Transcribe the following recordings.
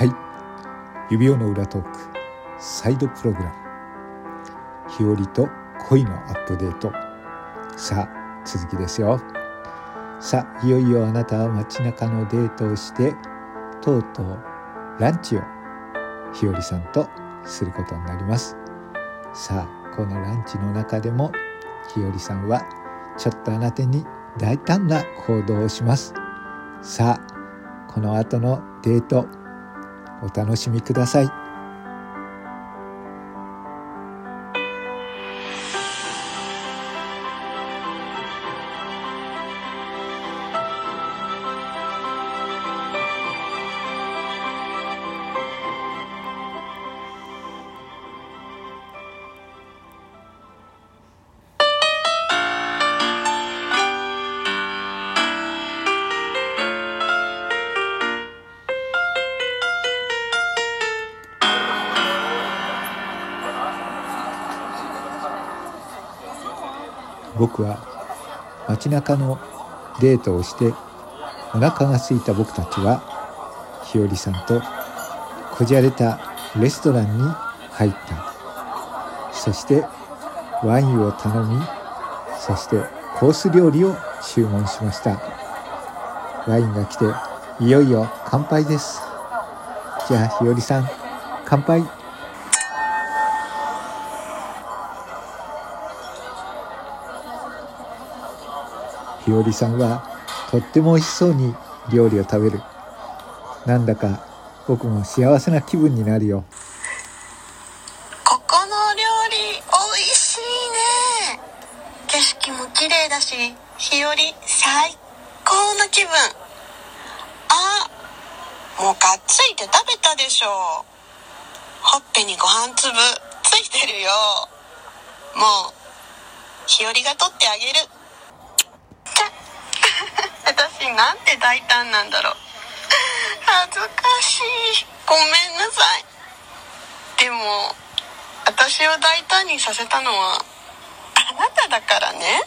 はい。指輪の裏トークサイドプログラム。日和と恋のアップデート。さあ続きですよ。さあいよいよあなたは街中のデートをしてとうとうランチを日和さんとすることになります。さあこのランチの中でも日和さんはちょっとあなたに大胆な行動をします。さあこの後のデートお楽しみください。僕は街中のデートをしてお腹が空いた僕たちは日和さんとこじゃれたレストランに入ったそしてワインを頼みそしてコース料理を注文しました。ワインが来ていよいよ乾杯です。じゃあ日和さん乾杯。日和さんはとっても美味しそうに料理を食べる。なんだか僕も幸せな気分になるよ。ここの料理美味しいね。景色も綺麗だし日和最高の気分。あもうがっついて食べたでしょ。ほっぺにご飯粒ついてるよ。もう日和が取ってあげる。なんて大胆なんだろう。恥ずかしい。ごめんなさい。でも私を大胆にさせたのはあなただからね。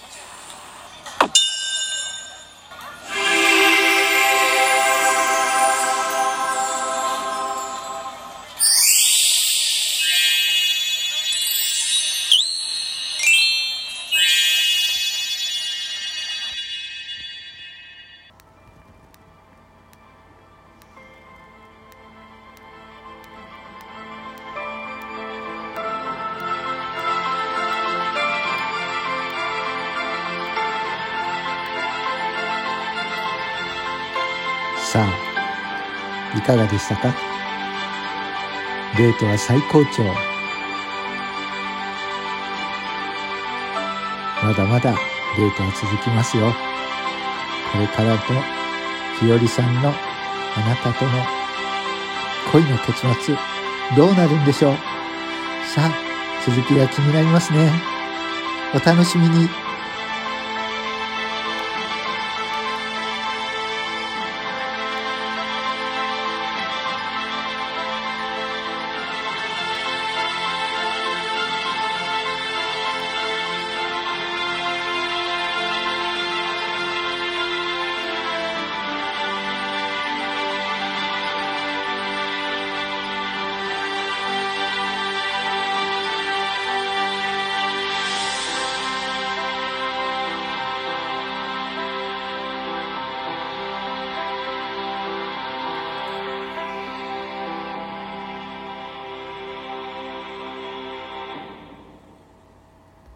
さあいかがでしたか？デートは最高潮。まだまだデートは続きますよ。これからの日和さんのあなたとの恋の結末どうなるんでしょう？さあ続きが気になりますね。お楽しみに。